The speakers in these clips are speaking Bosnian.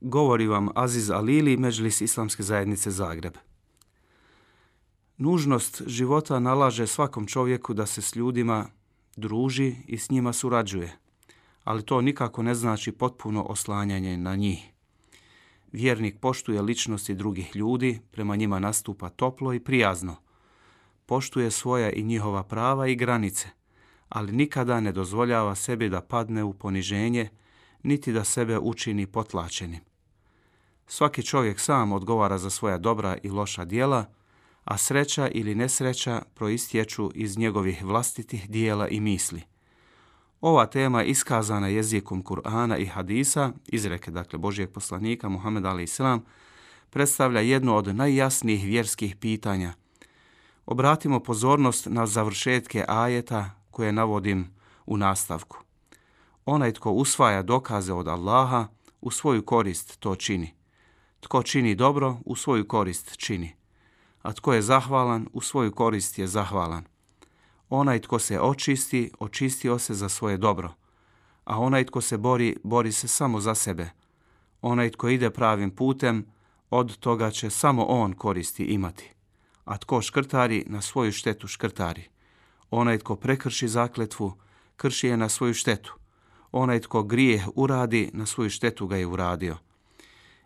Govori vam Aziz Alili, Međlis Islamske zajednice Zagreb. Nužnost života nalaže svakom čovjeku da se s ljudima druži i s njima surađuje, ali to nikako ne znači potpuno oslanjanje na njih. Vjernik poštuje ličnosti drugih ljudi, prema njima nastupa toplo i prijazno. Poštuje svoja i njihova prava i granice, ali nikada ne dozvoljava sebi da padne u poniženje, niti da sebe učini potlačenim. Svaki čovjek sam odgovara za svoja dobra i loša dijela, a sreća ili nesreća proistječu iz njegovih vlastitih dijela i misli. Ova tema iskazana jezikom Kur'ana i Hadisa, izreke dakle Božijeg poslanika Muhammed Ali predstavlja jedno od najjasnijih vjerskih pitanja. Obratimo pozornost na završetke ajeta koje navodim u nastavku. Onaj tko usvaja dokaze od Allaha, u svoju korist to čini. Tko čini dobro, u svoju korist čini. A tko je zahvalan, u svoju korist je zahvalan. Onaj tko se očisti, očistio se za svoje dobro. A onaj tko se bori, bori se samo za sebe. Onaj tko ide pravim putem, od toga će samo on koristi imati. A tko škrtari, na svoju štetu škrtari. Onaj tko prekrši zakletvu, krši je na svoju štetu. Onaj tko grijeh uradi, na svoju štetu ga je uradio.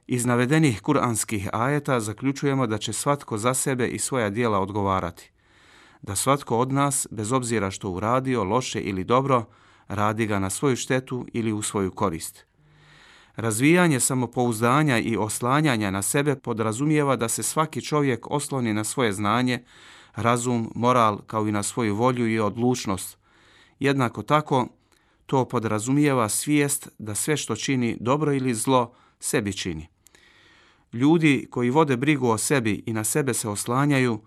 Iz navedenih kuranskih ajeta zaključujemo da će svatko za sebe i svoja dijela odgovarati. Da svatko od nas, bez obzira što uradio, loše ili dobro, radi ga na svoju štetu ili u svoju korist. Razvijanje samopouzdanja i oslanjanja na sebe podrazumijeva da se svaki čovjek osloni na svoje znanje, razum, moral kao i na svoju volju i odlučnost. Jednako tako, to podrazumijeva svijest da sve što čini dobro ili zlo sebi čini. Ljudi koji vode brigu o sebi i na sebe se oslanjaju,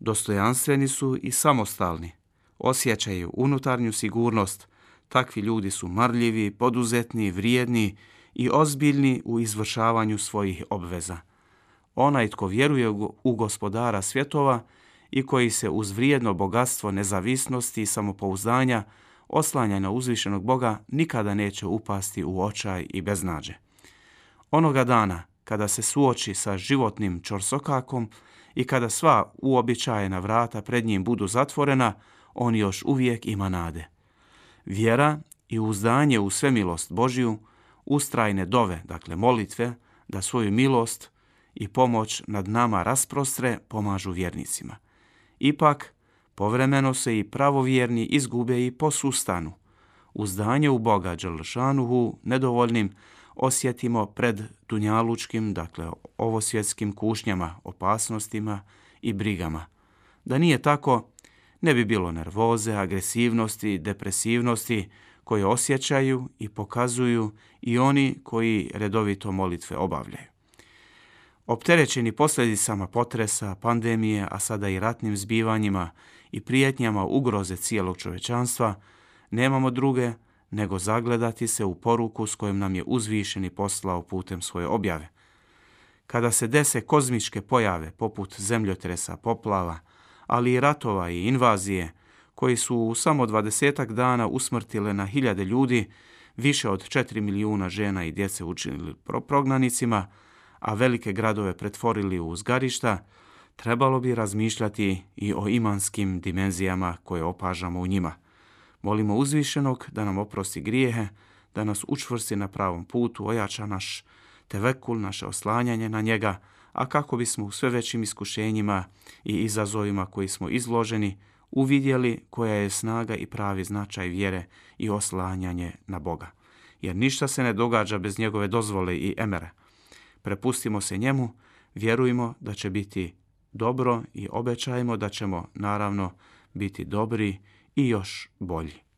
dostojanstveni su i samostalni. Osjećaju unutarnju sigurnost. Takvi ljudi su marljivi, poduzetni, vrijedni i ozbiljni u izvršavanju svojih obveza. Onaj tko vjeruje u gospodara svjetova i koji se uz vrijedno bogatstvo nezavisnosti i samopouzdanja oslanja na uzvišenog Boga nikada neće upasti u očaj i beznađe. Onoga dana kada se suoči sa životnim čorsokakom i kada sva uobičajena vrata pred njim budu zatvorena, on još uvijek ima nade. Vjera i uzdanje u svemilost Božiju, ustrajne dove, dakle molitve, da svoju milost i pomoć nad nama rasprostre, pomažu vjernicima. Ipak, povremeno se i pravovjerni izgube i posustanu. Uzdanje u Boga Đalšanuhu nedovoljnim osjetimo pred dunjalučkim, dakle ovosvjetskim kušnjama, opasnostima i brigama. Da nije tako, ne bi bilo nervoze, agresivnosti, depresivnosti koje osjećaju i pokazuju i oni koji redovito molitve obavljaju. Opterećeni posljedicama potresa, pandemije, a sada i ratnim zbivanjima i prijetnjama ugroze cijelog čovečanstva, nemamo druge nego zagledati se u poruku s kojom nam je uzvišeni poslao putem svoje objave. Kada se dese kozmičke pojave poput zemljotresa, poplava, ali i ratova i invazije, koji su u samo dvadesetak dana usmrtile na hiljade ljudi, više od 4 milijuna žena i djece učinili prognanicima, a velike gradove pretvorili u uzgarišta, trebalo bi razmišljati i o imanskim dimenzijama koje opažamo u njima. Molimo uzvišenog da nam oprosti grijehe, da nas učvrsti na pravom putu, ojača naš tevekul, naše oslanjanje na njega, a kako bismo u sve većim iskušenjima i izazovima koji smo izloženi uvidjeli koja je snaga i pravi značaj vjere i oslanjanje na Boga. Jer ništa se ne događa bez njegove dozvole i emere. Prepustimo se njemu, vjerujemo da će biti dobro i obećajmo da ćemo naravno biti dobri i još bolji.